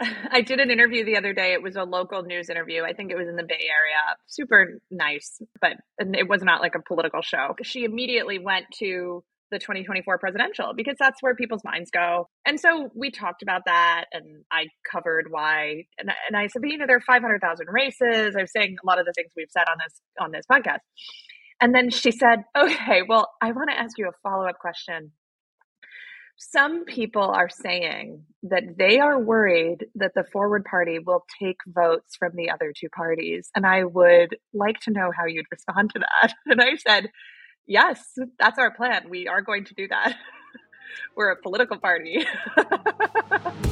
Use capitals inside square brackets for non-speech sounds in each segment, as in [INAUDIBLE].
[LAUGHS] I did an interview the other day. It was a local news interview. I think it was in the Bay Area. Super nice, but it was not like a political show. She immediately went to the 2024 presidential because that's where people's minds go. And so we talked about that and I covered why and, and I said, but you know, there are 500,000 races. I was saying a lot of the things we've said on this on this podcast. And then she said, "Okay, well, I want to ask you a follow-up question. Some people are saying that they are worried that the Forward Party will take votes from the other two parties. And I would like to know how you'd respond to that. [LAUGHS] And I said, Yes, that's our plan. We are going to do that. [LAUGHS] We're a political party. [LAUGHS]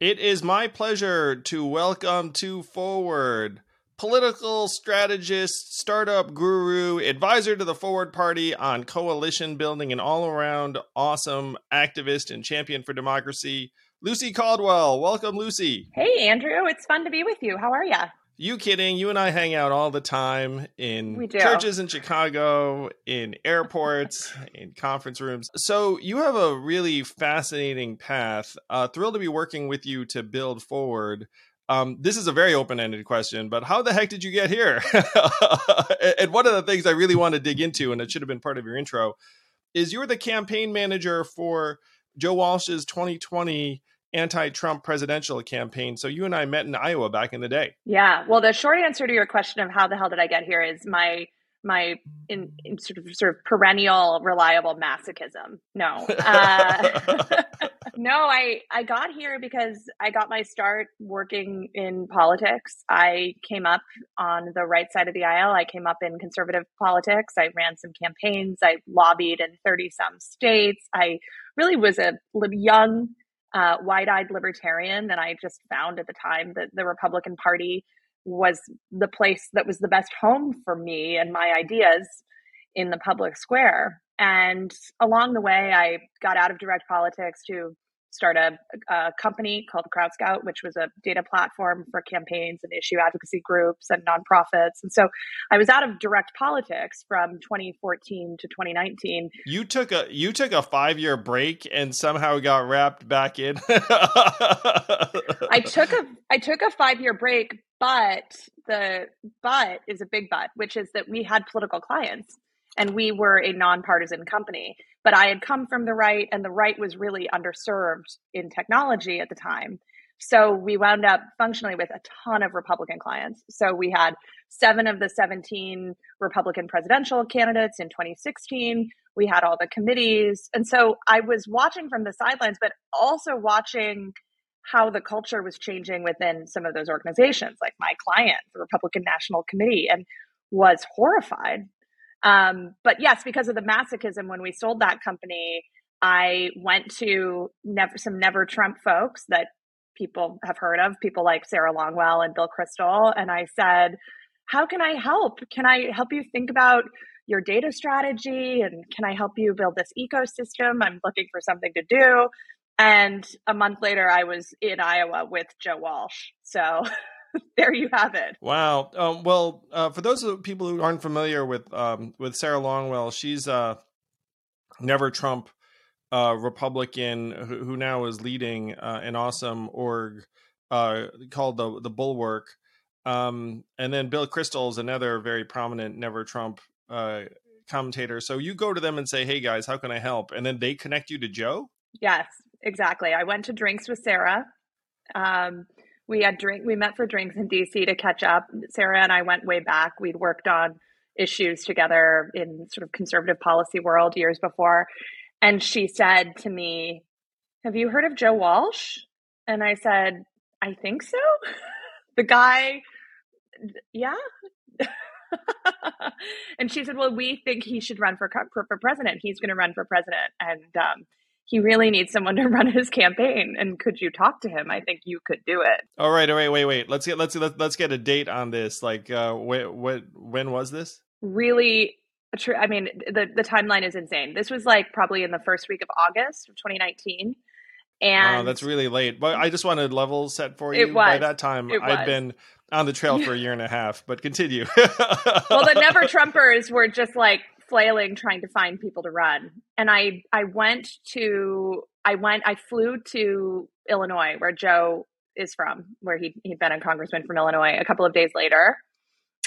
It is my pleasure to welcome to Forward political strategist, startup guru, advisor to the Forward Party on coalition building, and all around awesome activist and champion for democracy, Lucy Caldwell. Welcome, Lucy. Hey, Andrew. It's fun to be with you. How are you? You kidding? You and I hang out all the time in churches in Chicago, in airports, [LAUGHS] in conference rooms. So you have a really fascinating path. Uh, thrilled to be working with you to build forward. Um, this is a very open-ended question, but how the heck did you get here? [LAUGHS] and one of the things I really want to dig into, and it should have been part of your intro, is you're the campaign manager for Joe Walsh's 2020 anti-Trump presidential campaign. So you and I met in Iowa back in the day. Yeah. Well, the short answer to your question of how the hell did I get here is my my in, in sort of sort of perennial reliable masochism. No. [LAUGHS] Uh, [LAUGHS] no, I I got here because I got my start working in politics. I came up on the right side of the aisle. I came up in conservative politics. I ran some campaigns. I lobbied in 30 some states. I really was a young uh, wide-eyed libertarian that I just found at the time that the Republican Party was the place that was the best home for me and my ideas in the public square. And along the way, I got out of direct politics to start a, uh, a, company called Crowdskout, which was a data platform for campaigns and issue advocacy groups and nonprofits. And so I was out of direct politics from 2014 to 2019. You took a you took a five year break and somehow got wrapped back in. I [LAUGHS] took a I took a five year break, but the but is a big but, which is that we had political clients and we were a nonpartisan company. But I had come from the right, and the right was really underserved in technology at the time. So we wound up functionally with a ton of Republican clients. So we had seven of the 17 Republican presidential candidates in 2016. We had all the committees. And so I was watching from the sidelines, but also watching how the culture was changing within some of those organizations, like my client, the Republican National Committee, and was horrified um, but yes, because of the masochism, when we sold that company, I went to never some never Trump folks that people have heard of, people like Sarah Longwell and Bill Kristol, and I said, "How can I help? Can I help you think about your data strategy and can I help you build this ecosystem? I'm looking for something to do." And a month later, I was in Iowa with Joe Walsh. So [LAUGHS] [LAUGHS] there you have it. Wow. Um, well, uh, for those people who aren't familiar with um, with Sarah Longwell, she's a never Trump uh, Republican who, who, now is leading uh, an awesome org uh, called the the Bulwark. Um, and then Bill Kristol is another very prominent never Trump uh, commentator. So you go to them and say, "Hey guys, how can I help?" And then they connect you to Joe. Yes, exactly. I went to drinks with Sarah. Um, we had drink we met for drinks in DC to catch up. Sarah and I went way back. We'd worked on issues together in sort of conservative policy world years before. And she said to me, Have you heard of Joe Walsh? And I said, I think so. [LAUGHS] the guy, yeah. [LAUGHS] and she said, Well, we think he should run for, for, president. He's going to run for president. And um, he really needs someone to [LAUGHS] run his campaign and could you talk to him i think you could do it all right all right wait wait let's get let's let's, let's get a date on this like uh what what when was this really true. I mean, the the timeline is insane. This was like probably in the first week of August of 2019. And wow, that's really late. But I just wanted level set for you. By that time, I'd been on the trail for a year and a half. But continue. [LAUGHS] well, the [LAUGHS] Never Trumpers were just like flailing, trying to find people to run. And I I went to I went I flew to Illinois, where Joe is from, where he he'd been a congressman from Illinois. A couple of days later,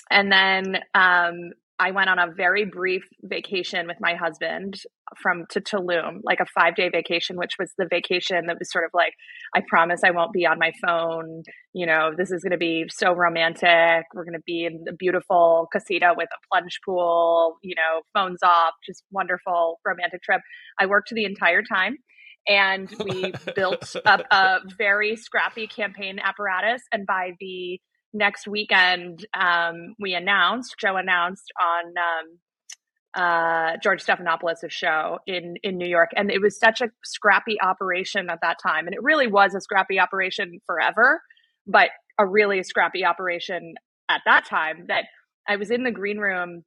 and then um, I went on a very brief vacation with my husband from to Tulum, like a five day vacation, which was the vacation that was sort of like, I promise I won't be on my phone. You know, this is going to be so romantic. We're going to be in a beautiful casita with a plunge pool, you know, phones off, just wonderful romantic trip. I worked the entire time and we [LAUGHS] built up a very scrappy campaign apparatus. And by the next weekend, um, we announced, Joe announced on um, uh, George Stephanopoulos' show in, in New York. And it was such a scrappy operation at that time. And it really was a scrappy operation forever, but a really scrappy operation at that time that I was in the green room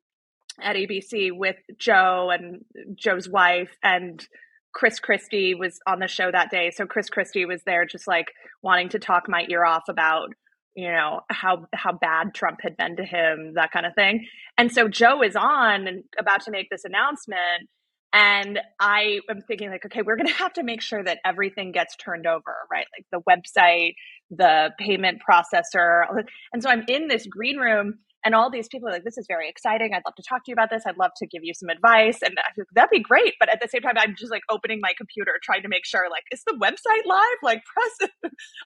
at ABC with Joe and Joe's wife and Chris Christie was on the show that day. So Chris Christie was there just like wanting to talk my ear off about you know how how bad Trump had been to him, that kind of thing. And so Joe is on and about to make this announcement, and I am thinking like, okay, we're going [LAUGHS] to have to make sure that everything gets turned over, right? Like the website, the payment processor, and so I'm in this green room and all these people are like, this is very exciting. I'd love to talk to you about this. I'd love to give you some advice. And I like, that'd be great. But at the same time, I'm just like opening my computer, trying to make sure, like, is the website live? Like, [LAUGHS] press.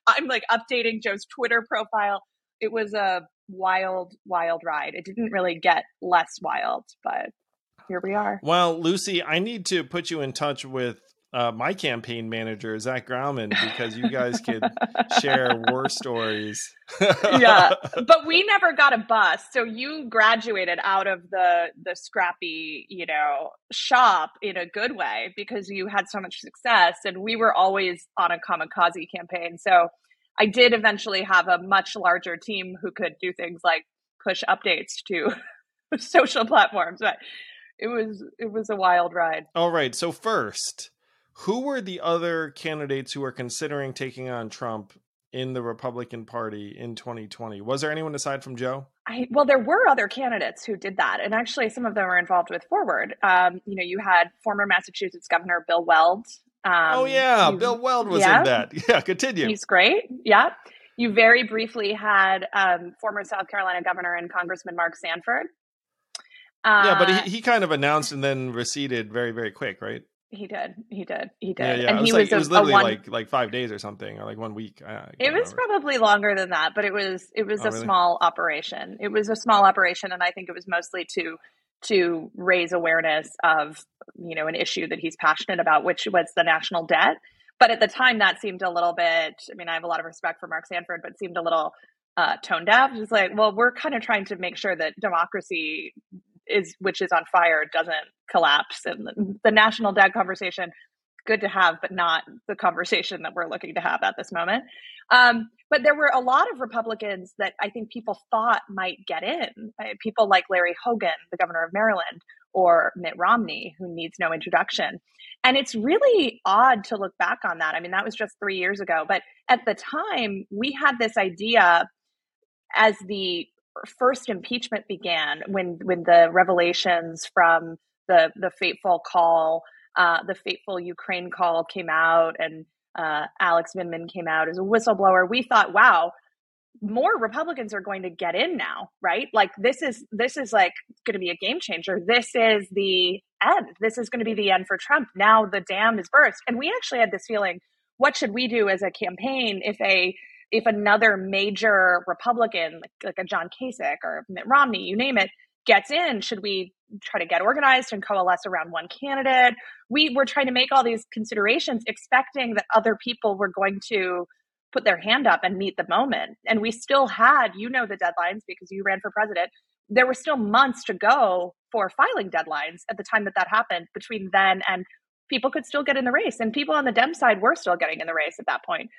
I'm like updating Joe's Twitter profile. It was a wild, wild ride. It didn't really get less wild, but here we are. Well, Lucy, I need to put you in touch with uh, my campaign manager, Zach Graumann, because you guys could share [LAUGHS] war stories. yeah, [LAUGHS] but we never got a bus. So you graduated out of the the scrappy, you know, shop in a good way because you had so much success, and we were always on a kamikaze campaign. So I did eventually have a much larger team who could do things like push updates to [LAUGHS] social platforms, but it was it was a wild ride. All right, so first who were the other candidates who were considering taking on Trump in the Republican Party in 2020? Was there anyone aside from Joe? I, well, there were other candidates who did that, and actually, some of them were involved with Forward. Um, you know, you had former Massachusetts Governor Bill Weld. Um, oh yeah, Bill Weld was yeah, in that. [LAUGHS] Yeah, continue. He's great. Yeah, you very briefly had um, former South Carolina Governor and Congressman Mark Sanford. Uh, yeah, but he, uh, he kind of announced and then receded very, very quick, right? He did. He did. He did. Yeah, yeah. And he was, like, was, a, it was literally one... like like five days or something, or like one week. it was remember. probably longer than that, but it was it was oh, a really? small operation. It was a small operation, and I think it was mostly to to raise awareness of you know an issue that he's passionate about, which was the national debt. But at the time, that seemed a little bit. I mean, I have a lot of respect for Mark Sanford, but seemed a little uh, tone deaf. It's like, well, we're kind of trying to make sure that democracy is which is on fire doesn't collapse. And the, the national debt conversation good to have but not the conversation that we're looking to have at this moment. Um, but there were a lot of republicans that i think people thought might get in. Uh, people like larry hogan the governor of maryland or mitt romney who needs no introduction. And it's really odd to look back on that. I mean that was just three years ago. But at the time we had this idea as the first impeachment began when when the revelations from the the fateful call uh, the fateful Ukraine call came out and uh, Alex Vindman came out as a whistleblower. We thought wow more Republicans are going to get in now right? Like this is this is like going to be a game changer. This is the end. This is going to be the end for Trump. Now the dam is burst. And we actually had this feeling what should we do as a campaign if a if another major Republican, like, like a John Kasich or Mitt Romney, you name it, gets in, should we try to get organized and coalesce around one candidate? We were trying to make all these considerations, expecting that other people were going to put their hand up and meet the moment. And we still had, you know, the deadlines because you ran for president. There were still months to go for filing deadlines at the time that that happened between then and people could still get in the race. And people on the Dem side were still getting in the race at that point.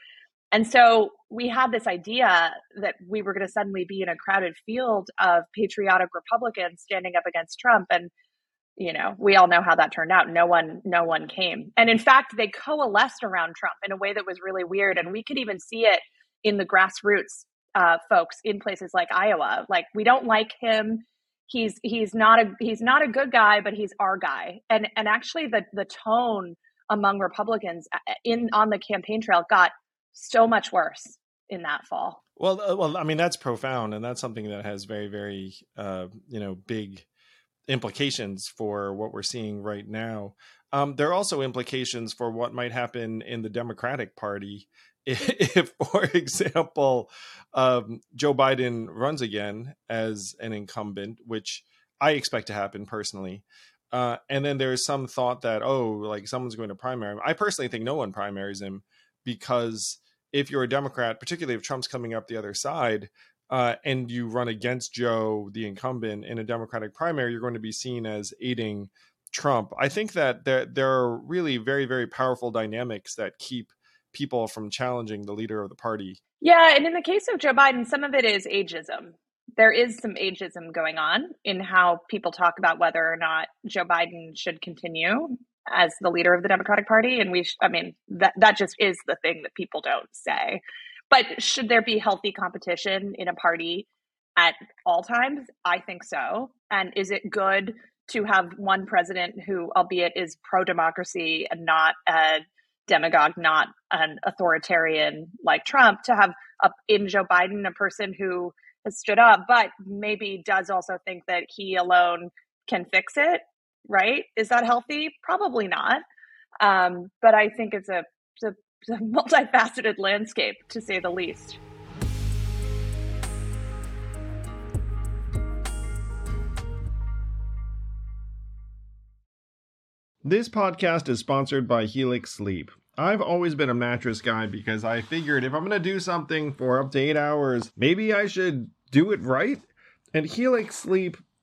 And so we had this idea that we were going to suddenly be in a crowded field of patriotic Republicans standing up against Trump. And you know, we all know how that turned out. No one, no one came. And in fact, they coalesced around Trump in a way that was really weird. And we could even see it in the grassroots uh, folks in places like Iowa. Like we don't like him. He's he's not a he's not a good guy, but he's our guy. And and actually, the the tone among Republicans uh, in on the campaign trail got so much worse in that fall. Well, uh, well, I mean that's profound, and that's something that has very, very, uh, you know, big implications for what we're seeing right now. Um, there are also implications for what might happen in the Democratic Party if, [LAUGHS] if for example, um, Joe Biden runs again as an incumbent, which I expect to happen personally. Uh, and then there's some thought that oh, like someone's going to primary him. I personally think no one primaries him because if you're a Democrat, particularly if Trump's coming up the other side, uh, and you run against Joe, the incumbent, in a Democratic primary, you're going to be seen as aiding Trump. I think that there there are really very very powerful dynamics that keep people from challenging the leader of the party. Yeah, and in the case of Joe Biden, some of it is ageism. There is some ageism going on in how people talk about whether or not Joe Biden should continue as the leader of the Democratic Party. And we, sh- I mean, that that just is the thing that people don't say. But should there be healthy competition in a party at all times? I think so. And is it good to have one president who, albeit is pro democracy and not a demagogue, not an authoritarian like Trump, to have a, in Joe Biden a person who has stood up, but maybe does also think that he alone can fix it. Right? Is that healthy? Probably not. Um, but I think it's a, it's a, [LAUGHS] it's a multifaceted landscape, to say the least. This podcast is sponsored by Helix Sleep. I've always been a mattress guy because I figured if I'm going to do something for up to eight hours, maybe I should do it right. And Helix Sleep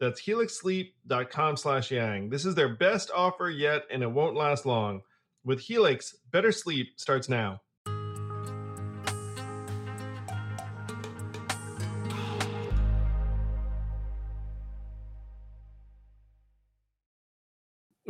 That's helixsleep.com slash yang. This is their best offer yet, and it won't last long. With Helix, better sleep starts now.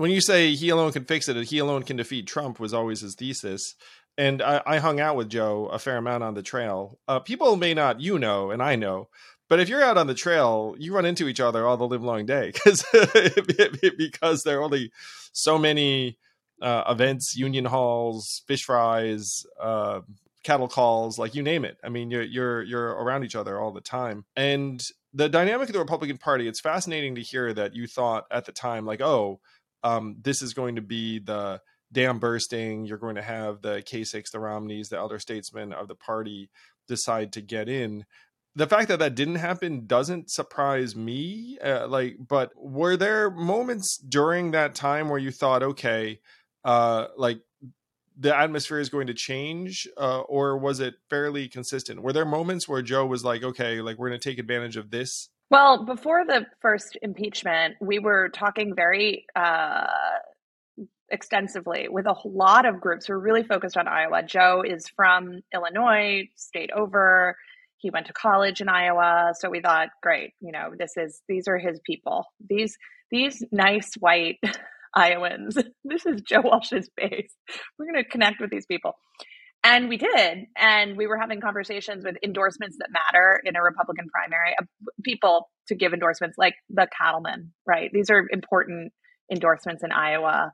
when you say he alone can fix it, he alone can defeat Trump was always his thesis. And I, I hung out with Joe a fair amount on the trail. Uh, people may not, you know, and I know, but if you're out on the trail, you run into each other all the live long day because [LAUGHS] because there are only so many uh, events, union halls, fish fries, uh, cattle calls, like you name it. I mean, you're you're you're around each other all the time, and the dynamic of the Republican Party. It's fascinating to hear that you thought at the time, like, oh, um, this is going to be the dam bursting. You're going to have the Kasich, the Romneys, the elder statesmen of the party decide to get in. The fact that that didn't happen doesn't surprise me. Uh, like, but were there moments during that time where you thought, okay, uh, like the atmosphere is going to change, uh, or was it fairly consistent? Were there moments where Joe was like, okay, like we're going to take advantage of this well, before the first impeachment, we were talking very uh, extensively with a lot of groups who are really focused on Iowa. Joe is from Illinois, state over. He went to college in Iowa, so we thought, great, you know, this is these are his people. These these nice white [LAUGHS] Iowans. [LAUGHS] This is Joe Walsh's base. We're going to connect with these people. And we did. And we were having conversations with endorsements that matter in a Republican primary, people to give endorsements like the cattlemen, right? These are important endorsements in Iowa.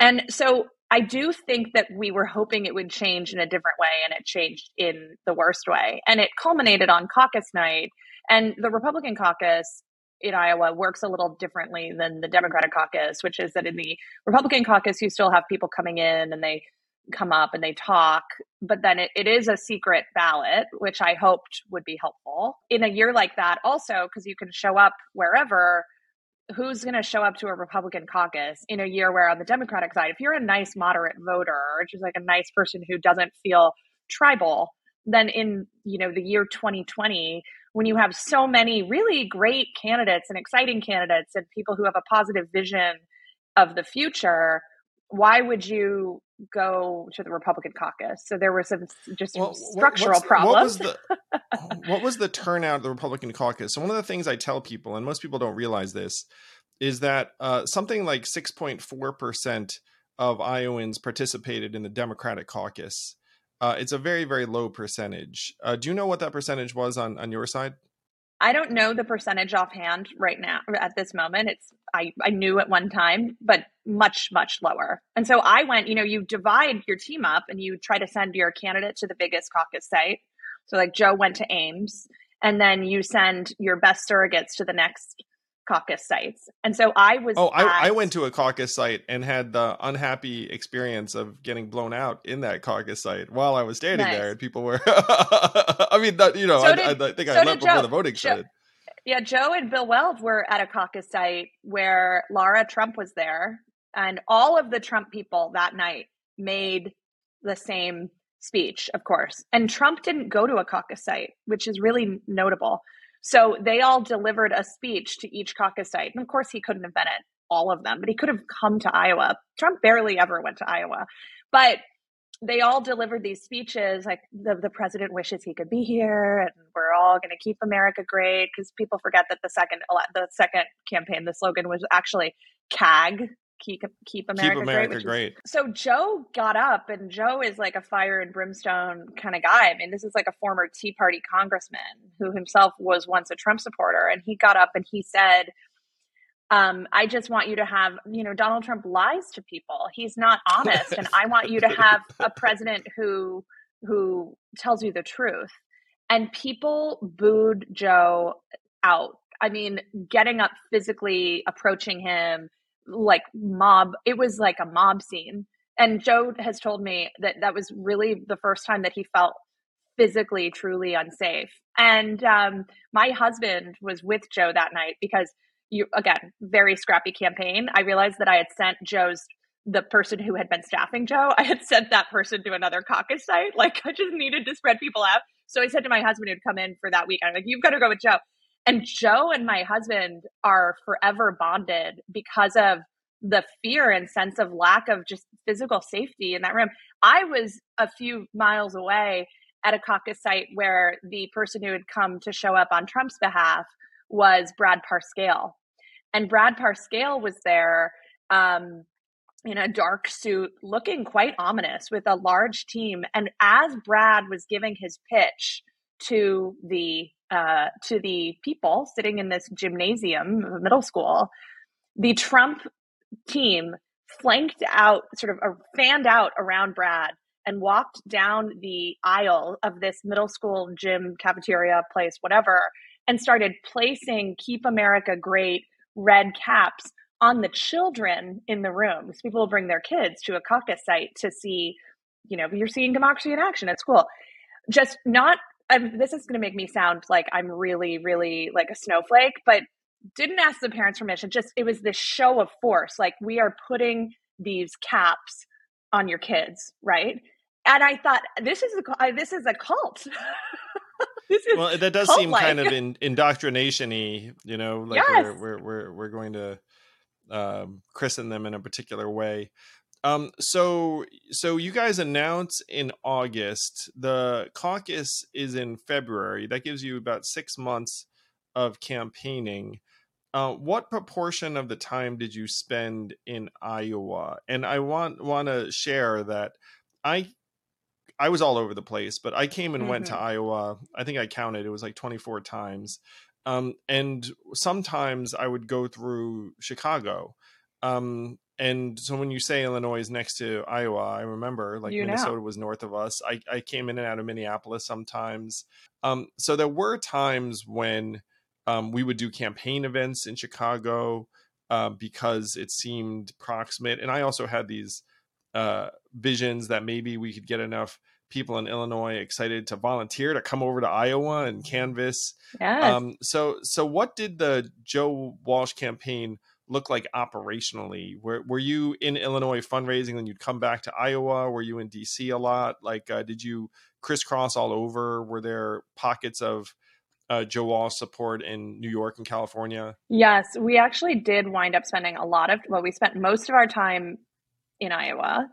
And so I do think that we were hoping it would change in a different way, and it changed in the worst way. And it culminated on caucus night. And the Republican caucus in Iowa works a little differently than the Democratic caucus, which is that in the Republican caucus, you still have people coming in and they come up and they talk, but then it, it is a secret ballot, which I hoped would be helpful. In a year like that, also, because you can show up wherever, who's going to show up to a Republican caucus in a year where on the Democratic side, if you're a nice moderate voter, or just like a nice person who doesn't feel tribal, then in you know the year 2020 when you have so many really great candidates and exciting candidates and people who have a positive vision of the future why would you go to the Republican caucus? So there were some just well, structural problems. What was, the, [LAUGHS] what was the turnout of the Republican caucus? So one of the things I tell people, and most people don't realize this, is that uh, something like 6.4% of Iowans participated in the Democratic caucus. Uh, it's a very, very low percentage. Uh, do you know what that percentage was on, on your side? I don't know the percentage offhand right now at this moment. It's I, I knew at one time, but much, much lower. And so I went, you know, you divide your team up and you try to send your candidate to the biggest caucus site. So like Joe went to Ames, and then you send your best surrogates to the next caucus sites. And so I was. Oh, I, I, went to a caucus site and had the unhappy experience of getting blown out in that caucus site while I was standing nice. there, and people were. [LAUGHS] I mean, that, you know, so I, did, I, think so I left before the voting Joe, started. Yeah, Joe and Bill Weld were at a caucus site where Lara Trump was there, and all of the Trump people that night made the same speech, of course. And Trump didn't go to a caucus site, which is really notable. So they all delivered a speech to each caucus site. And of course, he couldn't have been at all of them, but he could have come to Iowa. Trump barely ever went to Iowa. But they all delivered these speeches like the, the president wishes he could be here and we're all going to keep america great because people forget that the second the second campaign the slogan was actually cag keep keep America, keep America great, great. Is, so Joe got up, and Joe is like a fire and brimstone kind of guy. I mean, this is like a former Tea Party congressman who himself was once a Trump supporter, and he got up and he said. Um, I just want you to have, you know, Donald Trump lies to people. He's not honest, and I want you to have a [LAUGHS] president who who tells you the truth. And people booed Joe out. I mean, getting up physically, approaching him, like mob it was like a mob scene. And joe has told me that that was really the first time that he felt physically truly unsafe. And um, my husband was with joe that night because you again very scrappy campaign. I realized that i had sent joe's the person who had been staffing joe [LAUGHS] i had sent that person to another caucus site. Like i just needed to spread people out. So i said to my husband who'd come in for that week i'm like you've got to go with joe and Joe and my husband are forever bonded because of the fear and sense of lack of just physical safety in that room. I was a few miles away at a caucus site where the person who had come to show up on Trump's behalf was Brad Parscale. And Brad Parscale was there um, in a dark suit, looking quite ominous with a large team. And as Brad was giving his pitch to the uh, to the people sitting in this gymnasium, middle school, the Trump team flanked out, sort of uh, fanned out around Brad and walked down the aisle of this middle school gym, cafeteria place, whatever, and started placing Keep America Great red caps on the children in the room. So people will bring their kids to a caucus site to see, you know, you're seeing democracy in action at school. Just not I'm, this is going to make me sound like I'm really, really like a snowflake, but didn't ask the parents' permission. Just it was this show of force. Like we are putting these caps on your kids, right? And I thought this is a this is a cult. [LAUGHS] this is well, that does seem kind of in, indoctrination-y, you know, like yes. we're, we're we're we're going to um, christen them in a particular way. Um, so so you guys announce in August. The caucus is in February. That gives you about six months of campaigning. Uh, what proportion of the time did you spend in Iowa? And I want want to share that I I was all over the place, but I came and mm-hmm. went to mm-hmm. Iowa. I think I counted; it was like twenty four times. Um, and sometimes I would go through Chicago. Um, and so when you say Illinois is next to Iowa, I remember like you Minnesota know. was north of us. I, I came in and out of Minneapolis sometimes. Um, so there were times when um, we would do campaign events in Chicago uh, because it seemed proximate. And I also had these uh, visions that maybe we could get enough people in Illinois excited to volunteer to come over to Iowa and canvas. Yes. Um, so, so what did the Joe Walsh campaign look like operationally? Were were you in Illinois fundraising, and you'd come back to Iowa? Were you in DC a lot? Like, uh, did you crisscross all over? Were there pockets of uh, Joe Walsh support in New York and California? Yes, we actually did wind up spending a lot of. Well, we spent most of our time in Iowa,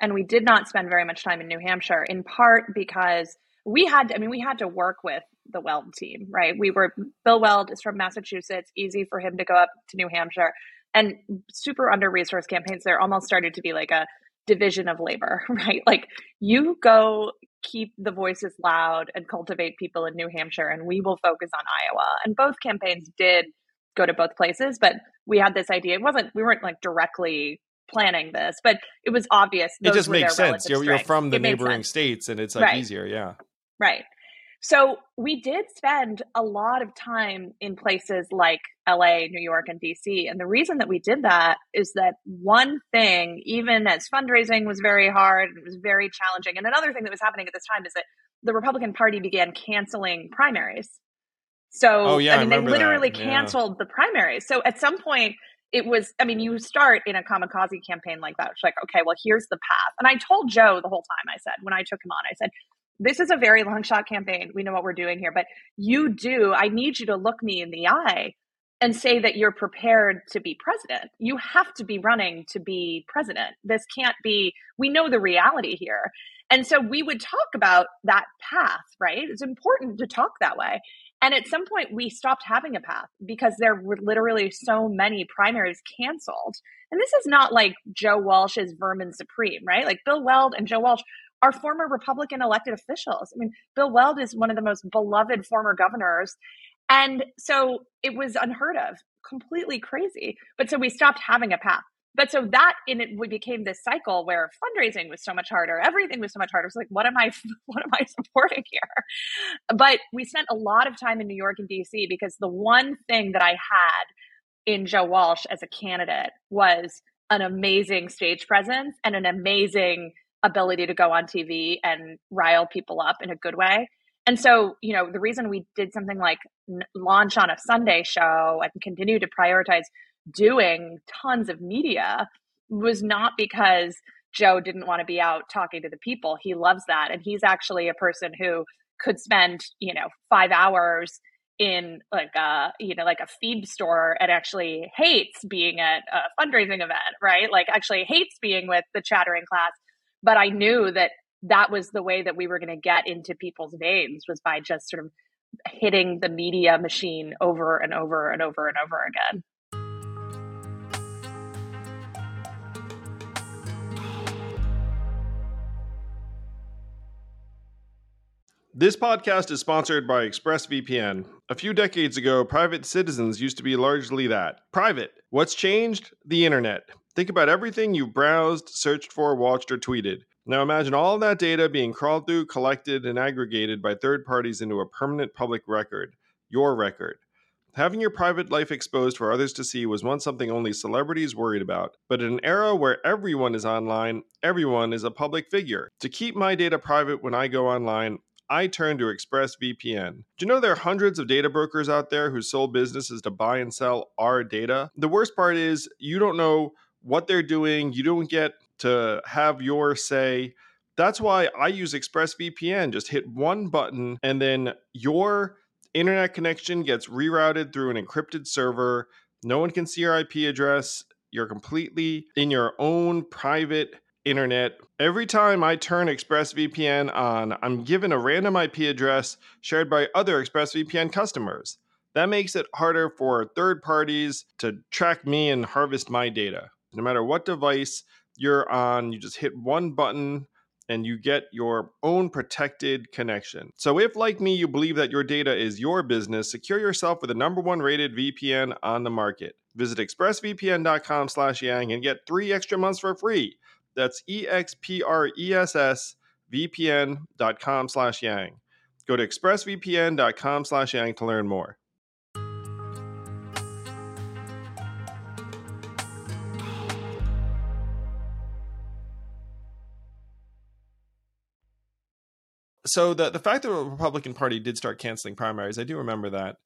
and we did not spend very much time in New Hampshire. In part because we had. To, I mean, we had to work with the Weld team, right? We were Bill Weld is from Massachusetts, easy for him to go up to New Hampshire. And super under resourced campaigns, there almost started to be like a division of labor, [LAUGHS] right? Like you go keep the voices loud and cultivate people in New Hampshire, and we will focus on Iowa. And both campaigns did go to both places, but we had this idea. It wasn't, we weren't like directly planning this, but it was obvious. It just makes sense. You're, you're, from the it neighboring states, and it's like right. easier. Yeah. Right. So we did spend a lot of time in places like LA, New York, and DC. And the reason that we did that is that one thing, even as fundraising was very hard, it was very challenging. And another thing that was happening at this time is that the Republican Party began canceling primaries. So, oh, yeah, I mean, I they literally that. canceled yeah. the primaries. So at some point, it was, I mean, you start in a kamikaze campaign like that. It's like, okay, well, here's the path. And I told Joe the whole time, I said, when I took him on, I said, this is a very long shot campaign. We know what we're doing here, but you do, I need you to look me in the eye and say that you're prepared to be president. You have to be running to be president. This can't be, we know the reality here. And so we would talk about that path, right? It's important to talk that way. And at some point, we stopped having a path because there were literally so many primaries canceled. And this is not like Joe Walsh's Vermin Supreme, right? Like Bill Weld and Joe Walsh are former Republican elected officials. I mean, Bill Weld is one of the most beloved former governors. And so it was unheard of, completely crazy. But so we stopped having a path. But so that in it we became this cycle where fundraising was so much harder, everything was so much harder. It's like, what am I [LAUGHS] what am I supporting here? But we spent a lot of time in New York and DC because the one thing that I had in Joe Walsh as a candidate was an amazing stage presence and an amazing ability to go on TV and rile people up in a good way. And so, you know, the reason we did something like n- launch on a Sunday show and continue to prioritize doing tons of media was not because Joe didn't want to be out talking to the people. He loves that. And he's actually a person who could spend, you know, five hours in like a you know like a feed store and actually hates being at a fundraising event right like actually hates being with the chattering class but I knew that that was the way that we were going to get into people's veins was by just sort of hitting the media machine over and over and over and over again. This podcast is sponsored by ExpressVPN. A few decades ago, private citizens used to be largely that private. What's changed? The internet. Think about everything you browsed, searched for, watched, or tweeted. Now imagine all that data being crawled through, collected, and aggregated by third parties into a permanent public record, your record. Having your private life exposed for others to see was once something only celebrities worried about. But in an era where everyone is online, everyone is a public figure. To keep my data private when I go online, I turn to ExpressVPN. Do you know there are hundreds of data brokers out there whose sole business is to buy and sell our data? The worst part is you don't know what they're doing. You don't get to have your say. That's why I use ExpressVPN. Just hit one button and then your internet connection gets rerouted through an encrypted server. No one can see your IP address. You're completely in your own private internet. Every time I turn ExpressVPN on, I'm given a random IP address shared by other ExpressVPN customers. That makes it harder for third parties to track me and harvest my data. No matter what device you're on, you just hit one button and you get your own protected connection. So, if like me, you believe that your data is your business, secure yourself with the number one rated VPN on the market. Visit expressvpn.com slash yang and get three extra months for free. That's E-X-P-R-E-S-S vpn.com slash yang. Go to expressvpn.com slash yang to learn more. So the the fact that the Republican Party did start canceling primaries, I do remember that.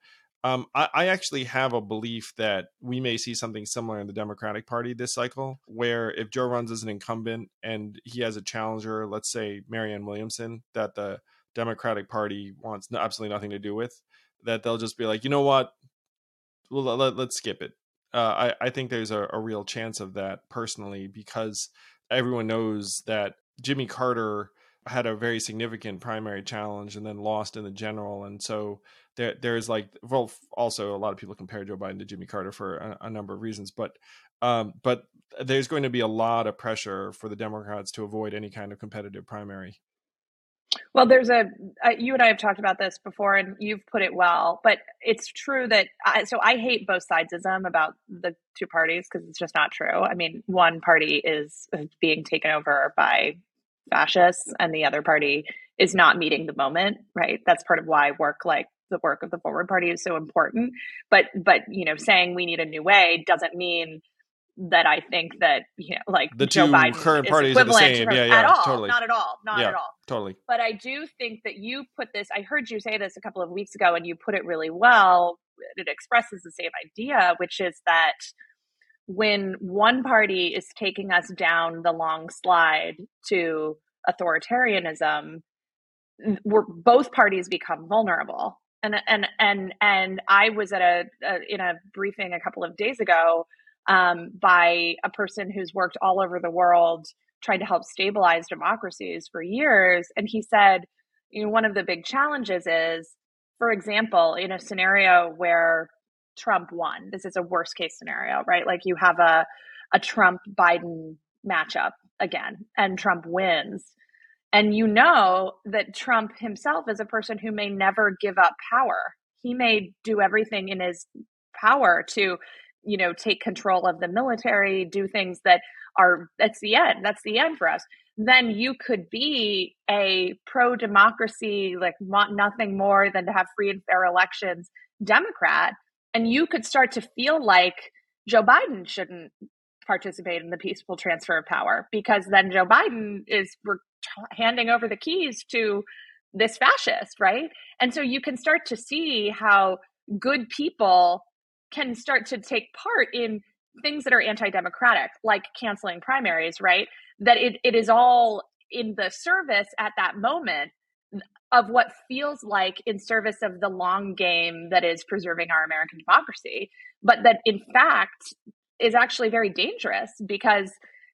Um, I, I, actually have a belief that we may see something similar in the Democratic Party this cycle, where if Joe runs as an incumbent and he has a challenger, let's say Marianne Williamson, that the Democratic Party wants absolutely nothing to do with, that they'll just be like, you know what, well, let, us skip it. Uh, I, I think there's a, a real chance of that personally because everyone knows that Jimmy Carter had a very significant primary challenge and then lost in the general, and so there there's like well also a lot of people compare Joe Biden to Jimmy Carter for a, a number of reasons, but um, but there's going to be a lot of pressure for the Democrats to avoid any kind of competitive primary. Well, there's a, a, you and I have talked about this before, and you've put it well. But it's true that I, so I hate both sidesism about the two parties because it's just not true. I mean, one party is being taken over by fascists, and the other party is not meeting the moment. Right? That's part of why work like the work of the forward party is so important but but you know saying we need a new way doesn't mean that I think that you know, like the Joe two Biden current parties are the same. Yeah, yeah, at all, totally. Not at all. Not yeah, at all. Totally. But I do think that you put this. I heard you say this a couple of weeks ago, and you put it really well. It expresses the same idea, which is that when one party is taking us down the long slide to authoritarianism, we're, both parties become vulnerable. And and and and I was at a, a in a briefing a couple of days ago um, by a person who's worked all over the world trying to help stabilize democracies for years, and he said, you know, one of the big challenges is, for example, in a scenario where Trump won, this is a worst case scenario, right? Like you have a a Trump Biden matchup again, and Trump wins and you know that Trump himself is a person who may never give up power. He may do everything in his power to, you know, take control of the military, do things that are, that's the end. That's the end for us. Then you could be a pro democracy, like want nothing more than to have free and fair elections Democrat. And you could start to feel like Joe Biden shouldn't participate in the peaceful transfer of power because then Joe Biden is handing over the keys to this fascist, right? And so you can start to see how good people can start to take part in things that are anti-democratic, like canceling primaries, right? That it, it is all in the service at that moment of what feels like in service of the long game that is preserving our American democracy, but that in fact is actually very dangerous because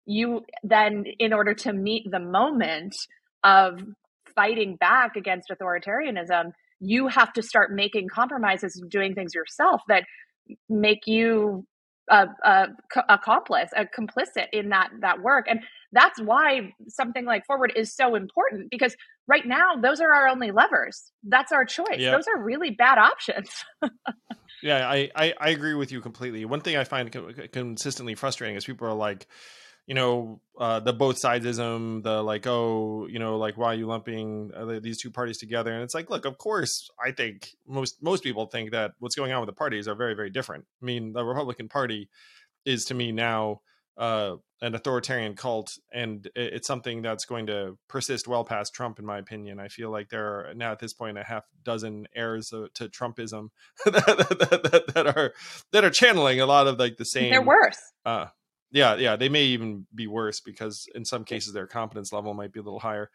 you then, in order to meet the moment of fighting back against authoritarianism, you have to start making compromises and doing things yourself that make you a, a, accomplice, a complicit in that that work, and that's why something like Forward is so important because right now those are our only levers. That's our choice. Those are really bad options. [LAUGHS] yeah, I, I, I agree with you completely. One thing I find consistently frustrating is people are like, you know uh, the both sidesism the like oh you know like why are you lumping uh, these two parties together? And it's like look of course i think most most people think that what's going on with the parties are very very different. I mean the republican party is to me now uh, an authoritarian cult and it's something that's going to persist well past trump in my opinion. I feel like there are now at this point a half dozen heirs to trumpism [LAUGHS] that, that, that, that, are that are channeling a lot of like the same they're worse. uh yeah yeah they may even be worse because in some cases their competence level might be a little higher.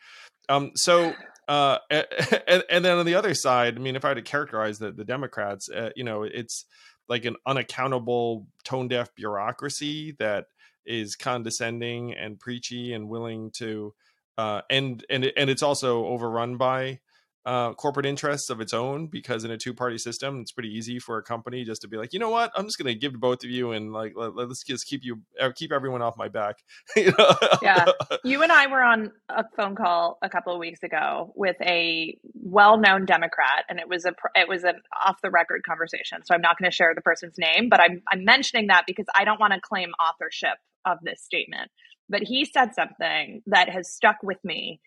Um so [LAUGHS] uh [LAUGHS] and, and then on the other side i mean if i had to characterize the, the democrats uh, you know it's like an unaccountable tone deaf bureaucracy that is condescending and preachy and willing to uh and and and it's also overrun by uh, corporate interests of its own because in a two party system, it's pretty easy for a company just to be like, you know what, I'm just going to give to both of you and like let, us just keep you uh, keep everyone off my back. [LAUGHS] you know? yeah, [LAUGHS] you and I were on a phone call a couple of weeks ago with a well-known Democrat, and it was a it was an off-the-record conversation. So I'm not going to share the person's name, but I'm I'm mentioning that because I don't want to claim authorship of this statement. But he said something that has stuck with me.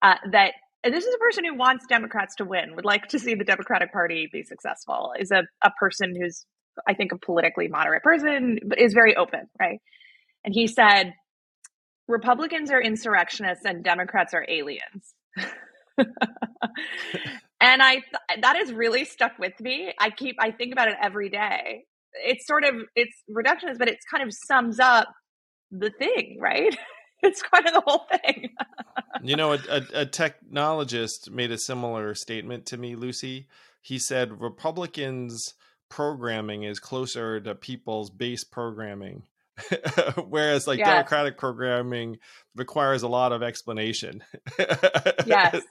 Uh, that this is a person who wants Democrats to win, would like to see the Democratic Party be successful. Is a a person who's I think a politically moderate person, but is very open, right? And he said, Republicans are insurrectionists and Democrats are aliens. [LAUGHS] and I that has really stuck with me. I keep I think about it every day. It's sort of it's reductionist, but it's kind of sums up the thing, right? [LAUGHS] [LAUGHS] It's kind of the whole thing. [LAUGHS] you know, a, a, a technologist made a similar statement to me, Lucy. He said Republicans programming is closer to people's base programming [LAUGHS] whereas like yes. democratic programming requires a lot of explanation yes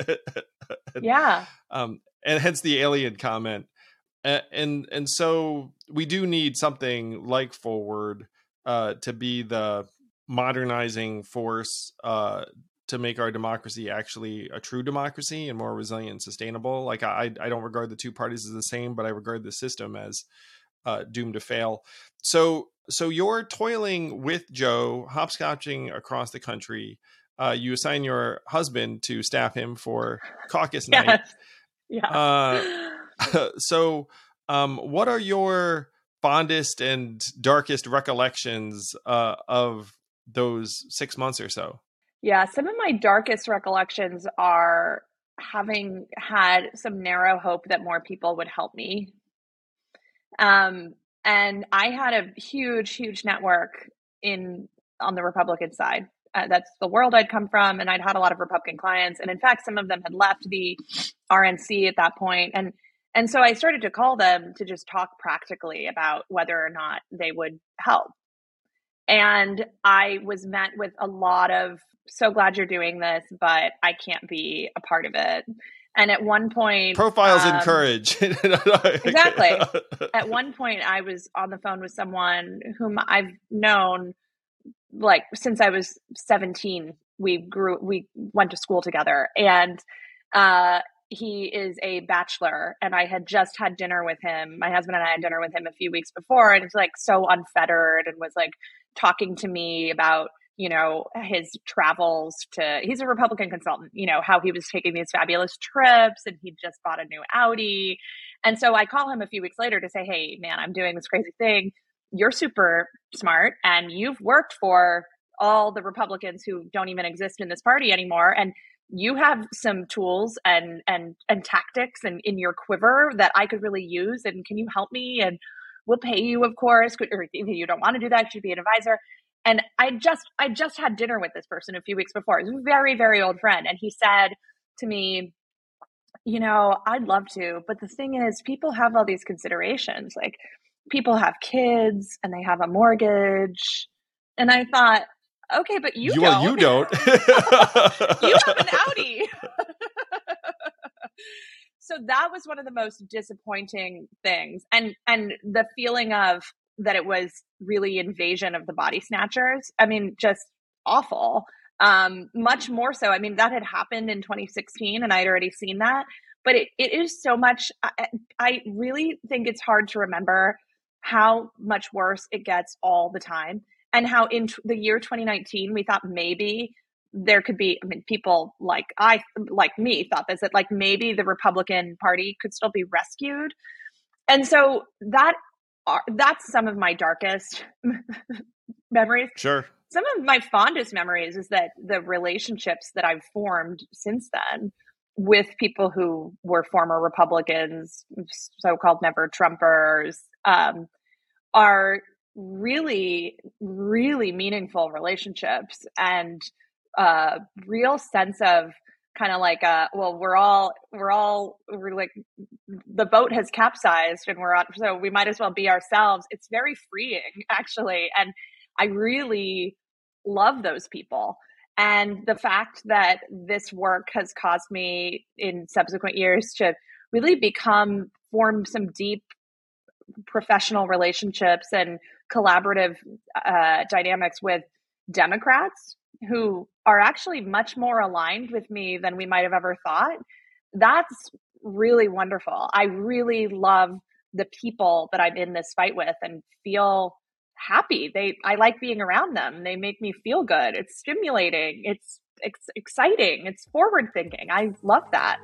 yeah um and hence the alien comment and, and and so we do need something like forward uh to be the modernizing force uh to make our democracy actually a true democracy and more resilient and sustainable like i i don't regard the two parties as the same but i regard the system as uh, doomed to fail so so you're toiling with Joe, hopscotching across the country. Uh, you assign your husband to staff him for caucus [LAUGHS] yes. night. Yeah. Uh, [LAUGHS] [LAUGHS] so, um, what are your fondest and darkest recollections uh, of those six months or so? Yeah, some of my darkest recollections are having had some narrow hope that more people would help me. Um, and I had a huge, huge network in on the Republican side. Uh, that's the world I'd come from, and I'd had a lot of Republican clients, and in fact, some of them had left the RNC at that point, and and so I started to call them to just talk practically about whether or not they would help. And I was met with a lot of so glad you're doing this, but I can't be a part of it. And at one point, profiles um, in courage. [LAUGHS] exactly. At [LAUGHS] one point, I was on the phone with someone whom I've known like since I was 17. We grew, we went to school together. And uh, he is a bachelor and I had just had dinner with him. My husband and I had dinner with him a few weeks before and it's like so unfettered and was like talking to me about you know, his travels to, he's a Republican consultant, you know, how he was taking these fabulous trips and he just bought a new Audi. And so I call him a few weeks later to say, hey, man, I'm doing this crazy thing. You're super smart and you've worked for all the Republicans who don't even exist in this party anymore. And you have some tools and and and tactics and in your quiver that I could really use. And can you help me? And we'll pay you, of course. Or if you don't want to do that, you should be an advisor. And I just I just had dinner with this person a few weeks before. He's a very very old friend, and he said to me, you know, I'd love to, but the thing is, people have all these considerations. Like people have kids and they have a mortgage, and I thought, okay, but you, you don't. you don't. [LAUGHS] you have an Audi. [LAUGHS] [LAUGHS] so that was one of the most disappointing things, and and the feeling of that it was really invasion of the body snatchers. I mean, just awful. Um, much more so. I mean, that had happened in 2016 and I'd already seen that, but it, it is so much. I, I really think it's hard to remember how much worse it gets all the time and how in t- the year 2019 we thought maybe there could be i mean people like i like me thought this that like maybe the republican party could still be rescued and so that are that's some of my darkest [LAUGHS] memories. Sure. Some of my fondest memories is that the relationships that I've formed since then with people who were former Republicans, so-called never Trumpers, um, are really, really meaningful relationships and uh, real sense of kind of like uh well we're all we're all we're like the boat has capsized and we're on so we might as well be ourselves. It's very freeing [LAUGHS] actually and i really love those people. And the fact that this work has caused me in subsequent years to really become form some deep professional relationships and collaborative uh, dynamics with democrats who are actually much more aligned with me than we might have ever thought. that's really wonderful. I really love the people that I'm in this fight with and feel happy. They I like being around them. They make me feel good. It's stimulating. It's, it's exciting. It's forward thinking. I love that.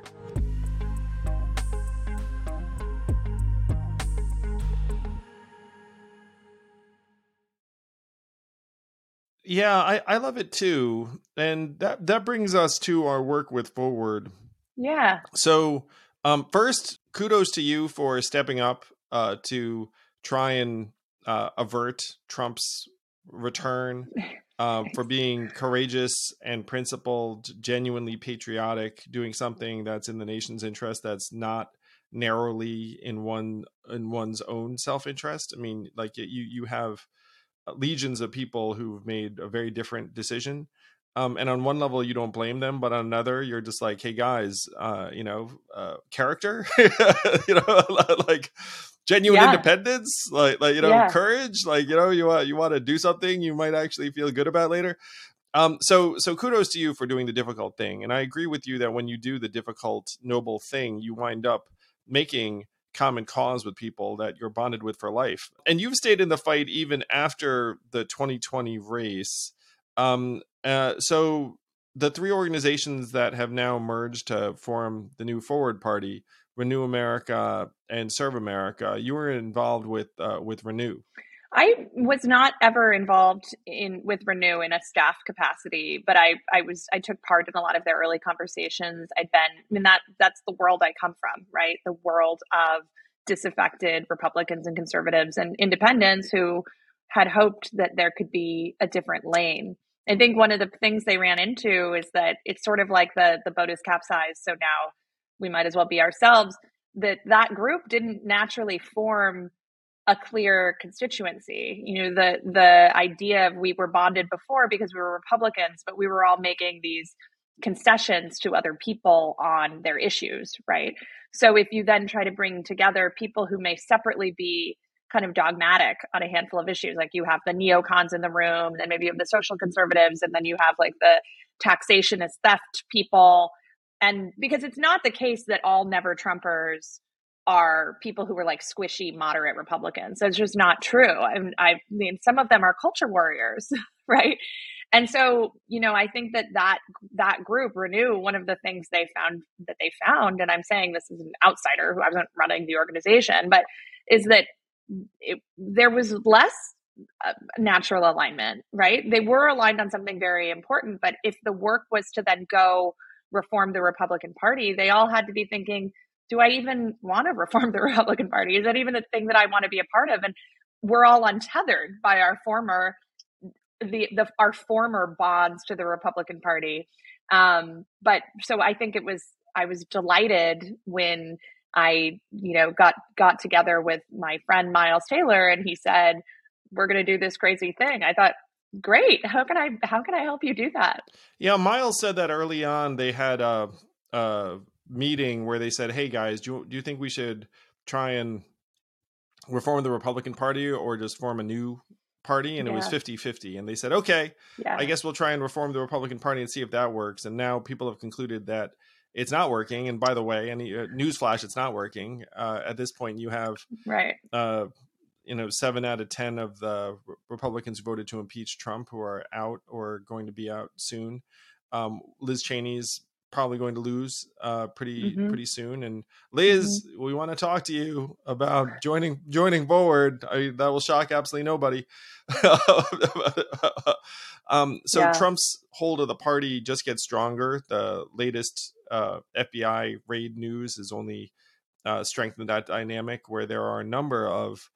Yeah, I, I love it too. And that that brings us to our work with Forward. Yeah. So um first, kudos to you for stepping up uh to try and uh, avert Trump's return, [LAUGHS] uh, for being courageous and principled, genuinely patriotic, doing something that's in the nation's interest that's not narrowly in one in one's own self interest. I mean, like you you have legions of people who've made a very different decision. Um, and on one level, you don't blame them, but on another, you're just like, "Hey guys, uh, you know, uh, character, [LAUGHS] you know, [LAUGHS] like genuine yeah. independence, like, like you know, yeah. courage, like you know, you want you want to do something you might actually feel good about later." Um, so so kudos to you for doing the difficult thing, and I agree with you that when you do the difficult, noble thing, you wind up making common cause with people that you're bonded with for life. And you've stayed in the fight even after the 2020 race. Um, uh, so the three organizations that have now merged to form the new Forward Party, Renew America and Serve America, you were involved with uh, with Renew. I was not ever involved in with Renew in a staff capacity, but I I was I took part in a lot of their early conversations. I'd been I mean that that's the world I come from, right? The world of disaffected Republicans and conservatives and independents who had hoped that there could be a different lane. I think one of the things they ran into is that it's sort of like the the boat is capsized, so now we might as well be ourselves. That that group didn't naturally form a clear constituency. You know, the the idea of we were bonded before because we were Republicans, but we were all making these concessions to other people on their issues, right? So if you then try to bring together people who may separately be kind of dogmatic on a handful of issues, like you have the neocons in the room, then maybe you have the social conservatives, and then you have like the taxation is theft people. And because it's not the case that all never Trumpers are people who were like squishy moderate Republicans. That's just not true. I mean, I mean, some of them are culture warriors, [LAUGHS] right? And so, you know, I think that that that group, Renew, one of the things they found that they found, and I'm saying this is an outsider who wasn't running the organization, but is that it, there was less uh, natural alignment, right? They were aligned on something very important, but if the work was to then go reform the Republican Party, they all had to be thinking, do I even want to reform the [LAUGHS] Republican Party? Is that even a thing that I want to be a part of? And we're all untethered by our former the, the our former bonds to the Republican Party. Um, but so I think it was I was delighted when I you know got got together with my friend Miles Taylor and he said we're going to do this crazy thing. I thought great. How can I how can I help you do that? Yeah, Miles said that early on they had a, a meeting where they said, "Hey guys, do you, do you think we should try and reform the Republican Party or just form a new party? And yeah. it was 50-50 and they said okay yeah. i guess we'll try and reform the republican party and see if that works. And now people have concluded that it's not working. And by the way any uh, newsflash it's not working. Uh, at this point you have right. uh, you know seven out of ten of the republicans who voted to impeach trump who are out or going to be out soon. Um, liz cheney's probably going to lose uh, pretty mm-hmm. pretty soon. And Liz, mm-hmm. we want to talk to you about joining joining forward. I, that will shock absolutely nobody. [LAUGHS] um, so yeah. Trump's hold of the party just gets stronger. The latest uh, FBI raid news has only uh, strengthened that dynamic, where there are a number of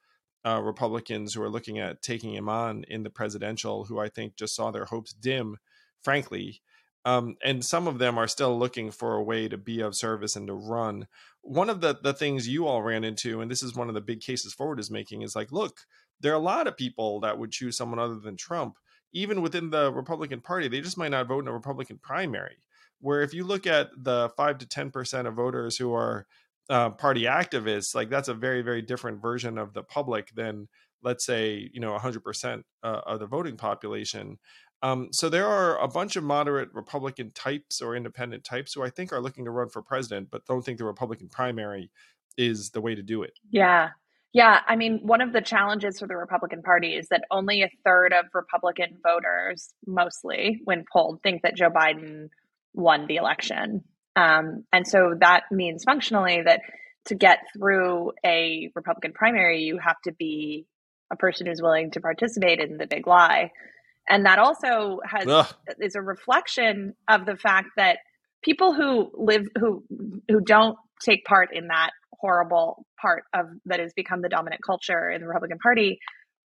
uh, Republicans who are looking at taking him on in the presidential, who I think just saw their hopes dim, frankly, um, and some of them are still looking for a way to be of service and to run. One of the the things you all ran into, and this is one of the big cases Forward is making, is like, look, there are a lot of people that would choose someone other than Trump, even within the Republican Party. They just might not vote in a Republican primary. Where if you look at the five to ten percent of voters who are uh, party activists, like that's a very very different version of the public than let's say you know 100% uh, of the voting population Um, so there are a bunch of moderate Republican types or independent types who I think are looking to run for president, but don't think the Republican primary is the way to do it. Yeah. Yeah. I mean, one of the challenges for the Republican Party is that only a third of Republican voters, mostly when polled, think that Joe Biden won the election. Um, and so that means functionally that to get through a Republican primary, you have to be a person who's willing to participate in the big lie. And that also has Ugh. is a reflection of the fact that people who live who who don't take part in that horrible part of that has become the dominant culture in the Republican Party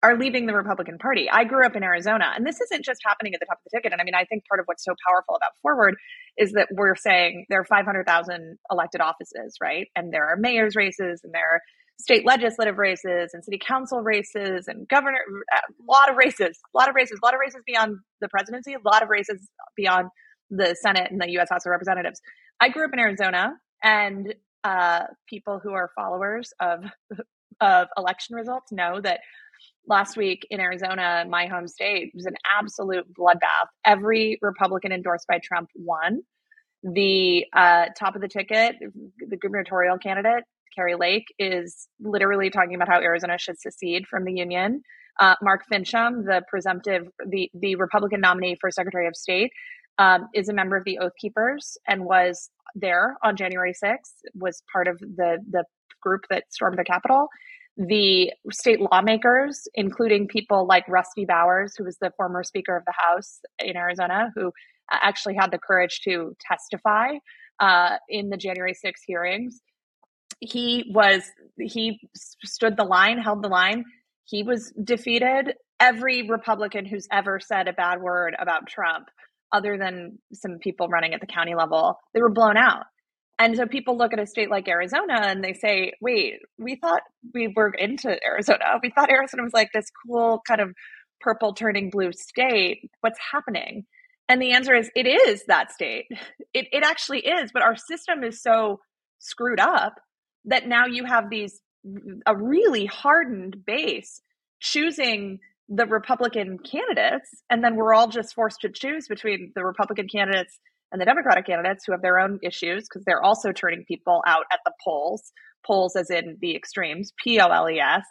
are leaving the Republican Party. I grew up in Arizona, and this isn't just happening at the top of the ticket. And I mean, I think part of what's so powerful about Forward is that we're saying there are 500,000 elected offices, right? And there are mayor's races, and there are state legislative races, and city council races, and governor, a lot of races, a lot of races, a lot of races beyond the presidency, a lot of races beyond the Senate and the U.S. House of Representatives. I grew up in Arizona, and uh, people who are followers of of election results know that last week in Arizona, my home state, was an absolute bloodbath. Every Republican endorsed by Trump won. The uh, top of the ticket, the gubernatorial candidate, Kari Lake, is literally talking about how Arizona should secede from the union. Uh, Mark Finchem, the presumptive, the, the Republican nominee for Secretary of State, um, is a member of the Oath Keepers and was there on January 6th, was part of the, the group that stormed the Capitol the state lawmakers, including people like Rusty Bowers, who was the former Speaker of the House in Arizona, who actually had the courage to testify uh, in the January 6 hearings. He was, he stood the line, held the line. He was defeated. Every Republican who's ever said a bad word about Trump, other than some people running at the county level, they were blown out. And so people look at a state like Arizona and they say, wait, we thought we were into Arizona. We thought Arizona was like this cool kind of purple turning blue state. What's happening? And the answer is it is that state. [LAUGHS] It, it actually is. But our system is so screwed up that now you have these, a really hardened base choosing the Republican candidates. And then we're all just forced to choose between the Republican candidates and the Democratic candidates who have their own issues because they're also turning people out at the polls, polls as in the extremes, P O L E S.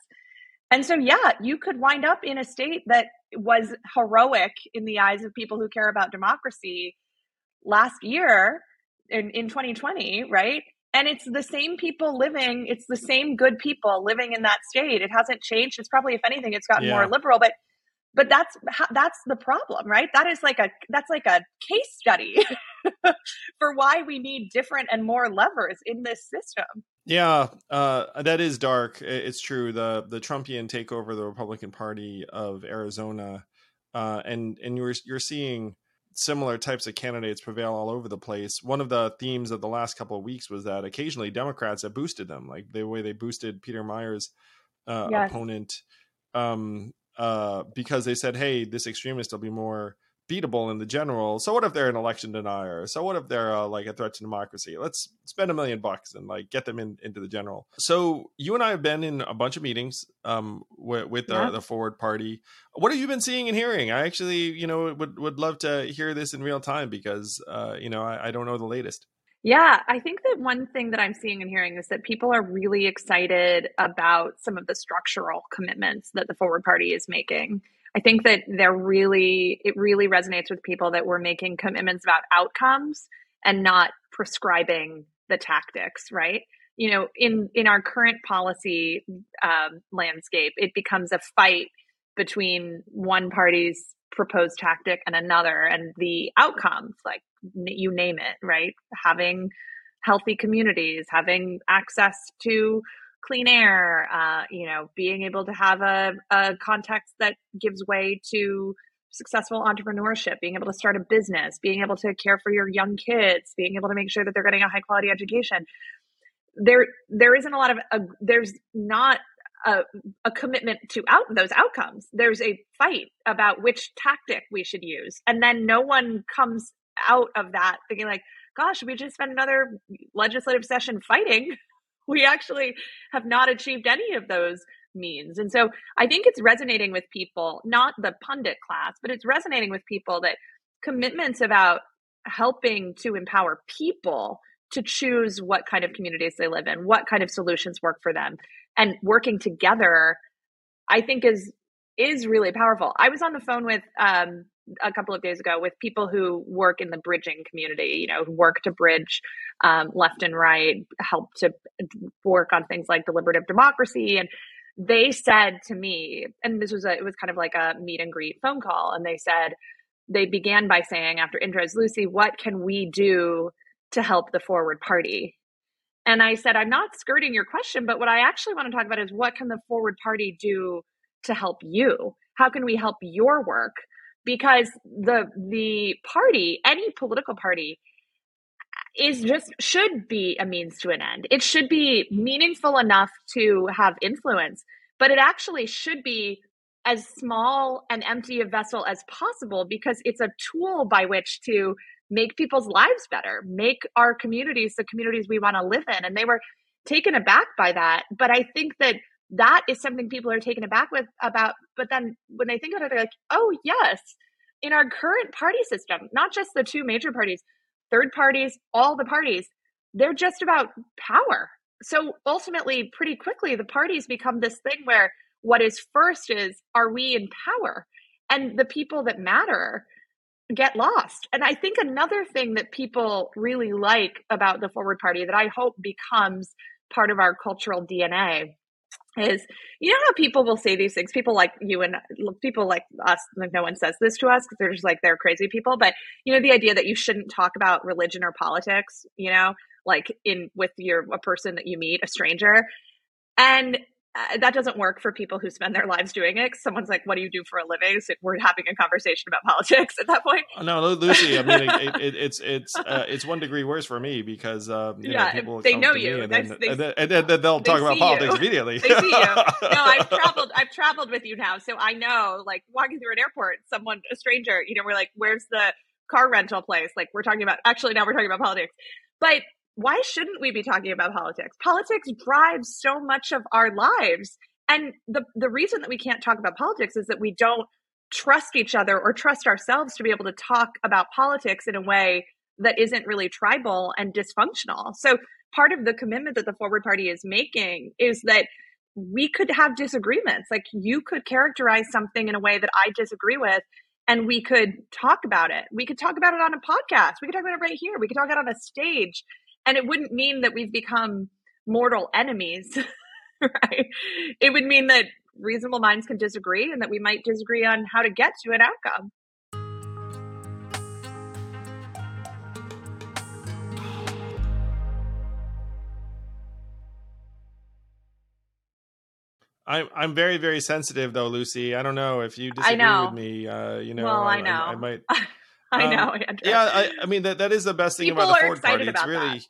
And so, yeah, you could wind up in a state that was heroic in the eyes of people who care about democracy last year in, in 2020, right? And it's the same people living, it's the same good people living in that state. It hasn't changed. It's probably, if anything, it's gotten yeah. more liberal, but but that's that's the problem right that is like a that's like a case study [LAUGHS] for why we need different and more levers in this system yeah uh, that is dark it's true the the trumpian takeover of the republican party of arizona uh, and and you're you're seeing similar types of candidates prevail all over the place. One of the themes of the last couple of weeks was that occasionally Democrats have boosted them, like the way they boosted Peter Meijer's uh, yes. opponent um, uh, because they said, hey, this extremist will be more beatable in the general. So what if they're an election denier? So what if they're uh, like a threat to democracy? Let's spend a million bucks and like get them in into the general. So you and I have been in a bunch of meetings um, with, with the, yeah. the Forward Party. What have you been seeing and hearing? I actually, you know, would would love to hear this in real time because uh, you know I, I don't know the latest. Yeah, I think that one thing that I'm seeing and hearing is that people are really excited about some of the structural commitments that the Forward Party is making. I think that they're really, it really resonates with people that we're making commitments about outcomes and not prescribing the tactics, right? You know, in in our current policy um, landscape, it becomes a fight between one party's proposed tactic and another, and the outcomes, like you name it, right? Having healthy communities, having access to clean air, uh, you know, being able to have a, a context that gives way to successful entrepreneurship, being able to start a business, being able to care for your young kids, being able to make sure that they're getting a high quality education. There, there isn't a lot of, uh, there's not a, a, commitment to out those outcomes. There's a fight about which tactic we should use, and then no one comes out of that thinking like, gosh, we just spent another legislative session fighting. We actually have not achieved any of those means. And so I think it's resonating with people, not the pundit class, but it's resonating with people that commitments about helping to empower people to choose what kind of communities they live in, what kind of solutions work for them, and working together, I think is is really powerful. I was on the phone with um, a couple of days ago with people who work in the bridging community, you know, work to bridge um, left and right, help to work on things like deliberative democracy. And they said to me, and this was a, it was kind of like a meet and greet phone call. And they said, they began by saying after intros, Lucy, what can we do to help the forward party? And I said, I'm not skirting your question, but what I actually want to talk about is what can the forward party do to help you? How can we help your work? Because the the party, any political party, is just should be a means to an end. It should be meaningful enough to have influence, but it actually should be as small and empty a vessel as possible because it's a tool by which to make people's lives better, make our communities the communities we want to live in. And they were taken aback by that. But I think that that is something people are taken aback with about. But then when they think about it, they're like, oh, yes, in our current party system, not just the two major parties, third parties, all the parties, they're just about power. So ultimately, pretty quickly, the parties become this thing where what is first is are we in power? And the people that matter get lost. And I think another thing that people really like about the Forward Party that I hope becomes part of our cultural DNA is you know how people will say these things? People like you and people like us like no one says this to us because they're just like they're crazy people but you know the idea that you shouldn't talk about religion or politics you know like in with your a person that you meet a stranger and uh, that doesn't work for people who spend their lives doing it. Someone's like, "What do you do for a living?" So we're having a conversation about [LAUGHS] politics at that point. Oh, no, Lucy. I mean, [LAUGHS] it, it, it's it's uh, it's one degree worse for me because uh, yeah, know, people they know you, and then, they, and, then, and then they'll they talk about politics you. immediately. [LAUGHS] they see you. No, I've traveled. I've traveled with you now, so I know. Like walking through an airport, someone, a stranger, you know, we're like, "Where's the car rental place?" Like we're talking about. Actually, now we're talking about politics, but why shouldn't we be talking about politics? Politics drives so much of our lives. And the, the reason that we can't talk about politics is that we don't trust each other or trust ourselves to be able to talk about politics in a way that isn't really tribal and dysfunctional. So, part of the commitment that the Forward Party is making is that we could have disagreements. Like, you could characterize something in a way that I disagree with, and we could talk about it. We could talk about it on a podcast. We could talk about it right here. We could talk about it on a stage and it wouldn't mean that we've become mortal enemies, [LAUGHS] right? It would mean that reasonable minds can disagree and that we might disagree on how to get to an outcome. I'm I'm very very sensitive though, Lucy. I don't know if you disagree with me. Uh, you know, well, I, know. I, I might. I know. [LAUGHS] Um, yeah, I, I, mean that that is the best thing People about the Forward Party. It's really that.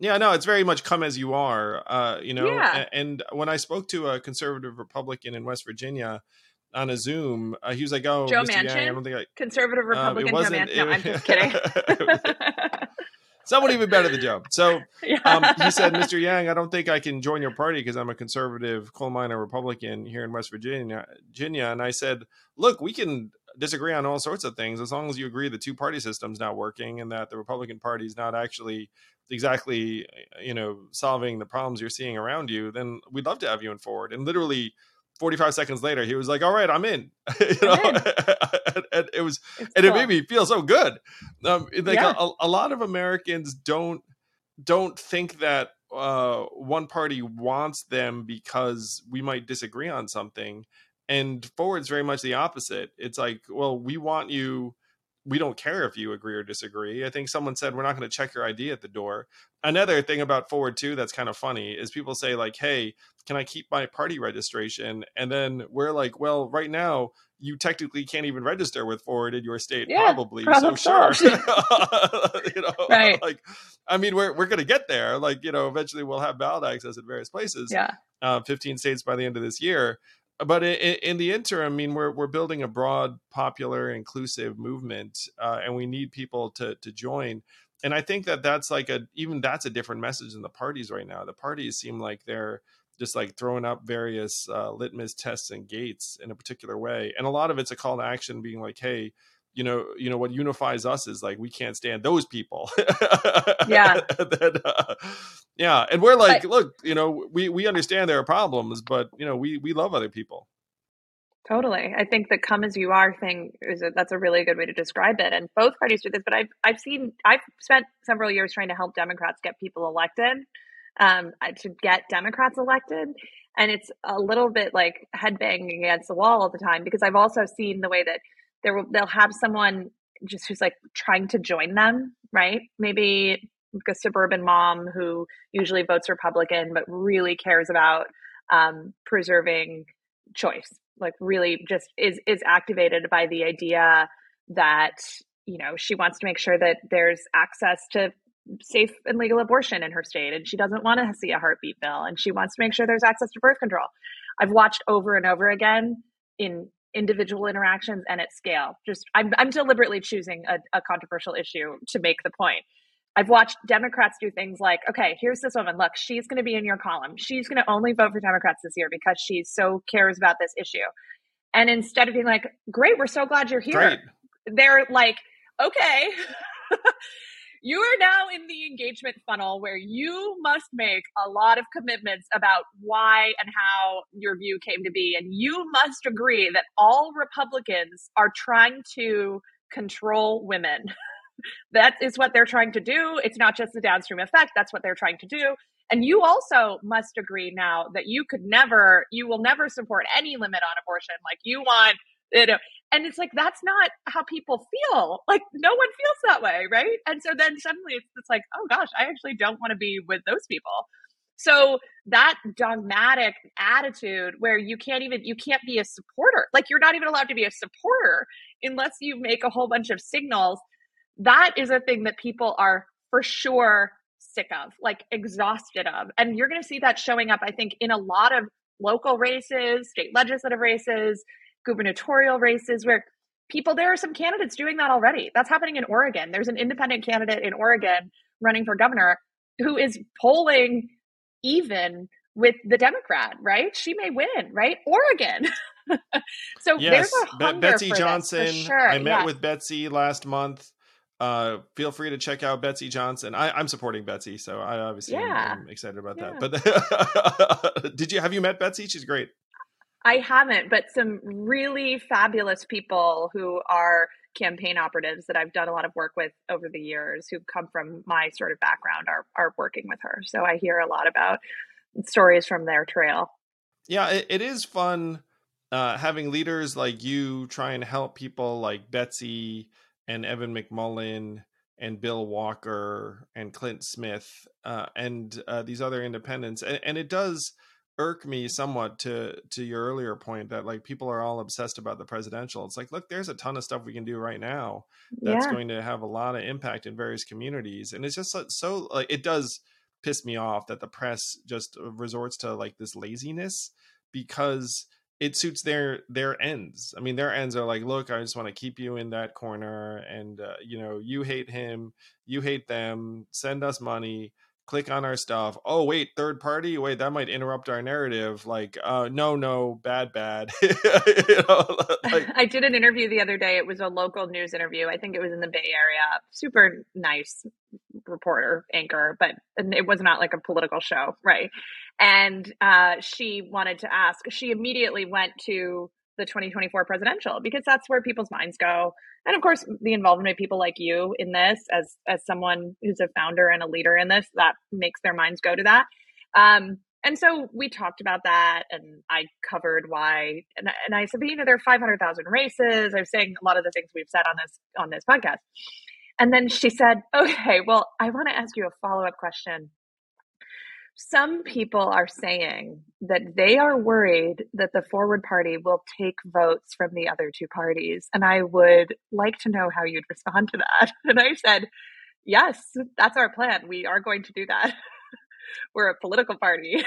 Yeah, no, it's very much come as you are. Uh, you know, yeah. and, and, when I spoke to a conservative Republican in West Virginia on a Zoom, uh, he was like, "Oh, Joe Mr. Manchin, Yang, I don't think I." [LAUGHS] Conservative Republican um, Joe Manchin. No, I'm just [LAUGHS] kidding. Someone even better than Joe. So [LAUGHS] yeah. um, he said, Mr. Yang, I don't think I can join your party because I'm a conservative coal miner Republican here in West Virginia. Virginia. And I said, look, we can disagree on all sorts of things as long as you agree the two party system's not working and that the Republican Party is not actually exactly you know solving the problems you're seeing around you then we'd love to have you in forward and literally 45 seconds later he was like all right i'm in [LAUGHS] you know in. [LAUGHS] and, and, it was it's and cool. it made me feel so good um like yeah. a, a, lot of americans don't don't think that uh one party wants them because we might disagree on something and forward's very much the opposite it's like well we want you we don't care if you agree or disagree. I think someone said we're not going to check your ID at the door. Another thing about Forward 2 that's kind of funny is people say like, "Hey, can I keep my party registration?" And then we're like, "Well, right now you technically can't even register with Forward in your state, yeah, probably. So sure, [LAUGHS] you know, right? Like, I mean, we're we're going to get there. Like, you know, eventually we'll have ballot access in various places. Yeah, uh, 15 states by the end of this year but in, in, the interim, I mean, we're we're building a broad, popular, inclusive movement, uh, and we need people to to join. And I think that that's like a even that's a different message than the parties right now. The parties seem like they're just like throwing up various uh, litmus tests and gates in a particular way. And a lot of it's a call to action being like, hey, you know, you know what unifies us is like we can't stand those people. [LAUGHS] Yeah. then, uh, yeah. And we're like, but, look, you know, we we understand there are problems, but you know, we we love other people. Totally. I think the come as you are thing is a, that's a really good way to describe it. And both parties do this, but I've I've seen I've spent several years trying to help Democrats get people elected, um, to get Democrats elected. And it's a little bit like headbanging against the wall all the time because I've also seen the way that there will they'll have someone just who's like trying to join them, right? Maybe a suburban mom who usually votes Republican but really cares about um, preserving choice like really just is is activated by the idea that you know she wants to make sure that there's access to safe and legal abortion in her state and she doesn't want to see a heartbeat bill and she wants to make sure there's access to birth control i've watched over and over again in individual interactions and at scale just i'm, I'm deliberately choosing a, a controversial issue to make the point I've watched Democrats do things like, okay, here's this woman. Look, she's going to be in your column. She's going to only vote for Democrats this year because she so cares about this issue. And instead of being like, great, we're so glad you're here, Great. they're like, okay, [LAUGHS] you are now in the engagement funnel where you must make a lot of commitments about why and how your view came to be. And you must agree that all Republicans are trying to control women. [LAUGHS] that is what they're trying to do. It's not just the downstream effect, that's what they're trying to do. And you also must agree now that you could never, you will never support any limit on abortion. Like you want, you know, and it's like that's not how people feel. Like no one feels that way, right? And so then suddenly it's, it's like, oh gosh, I actually don't want to be with those people. So that dogmatic attitude where you can't even you can't be a supporter. Like you're not even allowed to be a supporter unless you make a whole bunch of signals that is a thing that people are for sure sick of, like exhausted of. And you're going to see that showing up, I think, in a lot of local races, state legislative races, gubernatorial races, where people, there are some candidates doing that already. That's happening in Oregon. There's an independent candidate in Oregon running for governor who is polling even with the Democrat, right? She may win, right? Oregon. [LAUGHS] so yes, there's a hunger Betsy Johnson. Sure. I met yes. with Betsy last month uh, feel free to check out Betsy Johnson. I, am supporting Betsy, so I obviously yeah. am, excited about yeah. that. But [LAUGHS] did you have you met Betsy? She's great. I haven't, but some really fabulous people who are campaign operatives that I've done a lot of work with over the years who come from my sort of background are are working with her. So I hear a lot about stories from their trail. Yeah, it, it is fun uh, having leaders like you try and help people like Betsy and Evan McMullin and Bill Walker and Clint Smith uh, and uh, these other independents, and, and, it does irk me somewhat to to your earlier point that like people are all obsessed about the presidential. It's like, look, there's a ton of stuff we can do right now that's yeah. going to have a lot of impact in various communities, and it's just so, so like it does piss me off that the press just resorts to like this laziness because it suits their their ends. I mean, their ends are like, look, I just want to keep you in that corner, and uh, you know, you hate him, you hate them. Send us money. Click on our stuff. Oh wait, third party. Wait, that might interrupt our narrative. Like, uh, no, no, bad, bad. [LAUGHS] you know, [LAUGHS] like, I did an interview the other day. It was a local news interview. I think it was in the Bay Area. Super nice reporter, anchor, but it was not like a political show, right? and uh, she wanted to ask. She immediately went to the 2024 presidential because that's where people's minds go. And of course the involvement of people like you in this as as someone who's a founder and a leader in this that makes their minds go to that. Um, and so we talked about that and i covered why and, and i said but you know there are 500000 races. I was saying a lot of the things we've said on this on this podcast. And then she said okay well i want to ask you a follow-up question some people are saying that they are worried that the Forward Party will take votes from the other two parties. And I would like to know how you'd respond to that. [LAUGHS] And I said, yes, that's our plan. We are going to do that. [LAUGHS] We're a political party.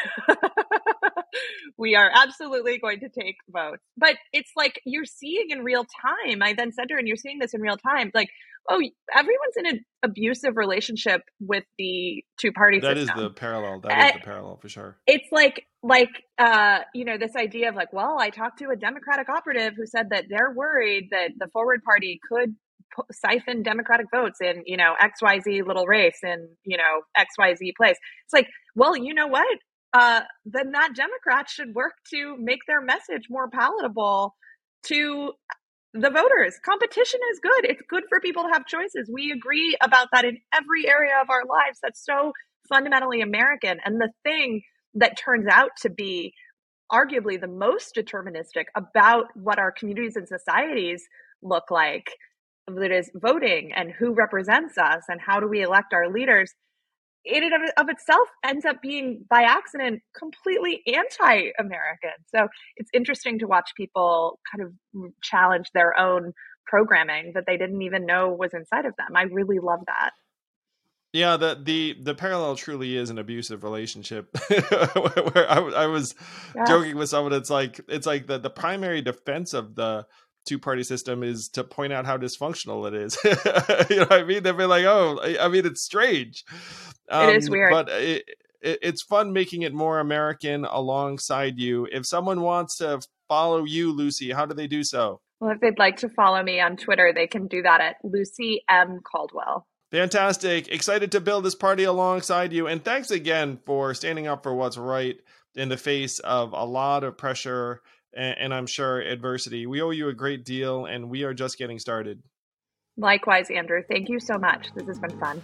[LAUGHS] we are absolutely going to take votes. But it's like you're seeing in real time. I then said to her, and you're seeing this in real time. Like oh, everyone's in an abusive relationship with the two party system. That is the parallel. That is the parallel for sure. It's like like uh, you know this idea of like, well, I talked to a Democratic operative who said that they're worried that the Forward Party could siphon Democratic votes in you know X Y Z little race in you know X Y Z place. It's like, well, you know what? Uh, then that Democrat should work to make their message more palatable to the voters. Competition is good. It's good for people to have choices. We agree about that in every area of our lives. That's so fundamentally American. And the thing that turns out to be arguably the most deterministic about what our communities and societies look like that is voting and who represents us and how do we elect our leaders in and of itself ends up being by accident completely anti-American. So it's interesting to watch people kind of challenge their own programming that they didn't even know was inside of them. I really love that. Yeah, the the the parallel truly is an abusive relationship. [LAUGHS] where I, I was yeah. joking with someone, it's like it's like the the primary defense of the two party system is to point out how dysfunctional it is. [LAUGHS] you know what I mean? They'd be like, oh, I mean, it's strange. Um, it is um, weird. But it, it, it's fun making it more American alongside you. If someone wants to follow you, Lucy, how do they do so? Well, if they'd like to follow me on Twitter, they can do that at Lucy M. Caldwell. Fantastic. Excited to build this party alongside you. And thanks again for standing up for what's right in the face of a lot of pressure and, and I'm sure adversity. We owe you a great deal, and we are just getting started. Likewise, Andrew. Thank you so much. This has been fun.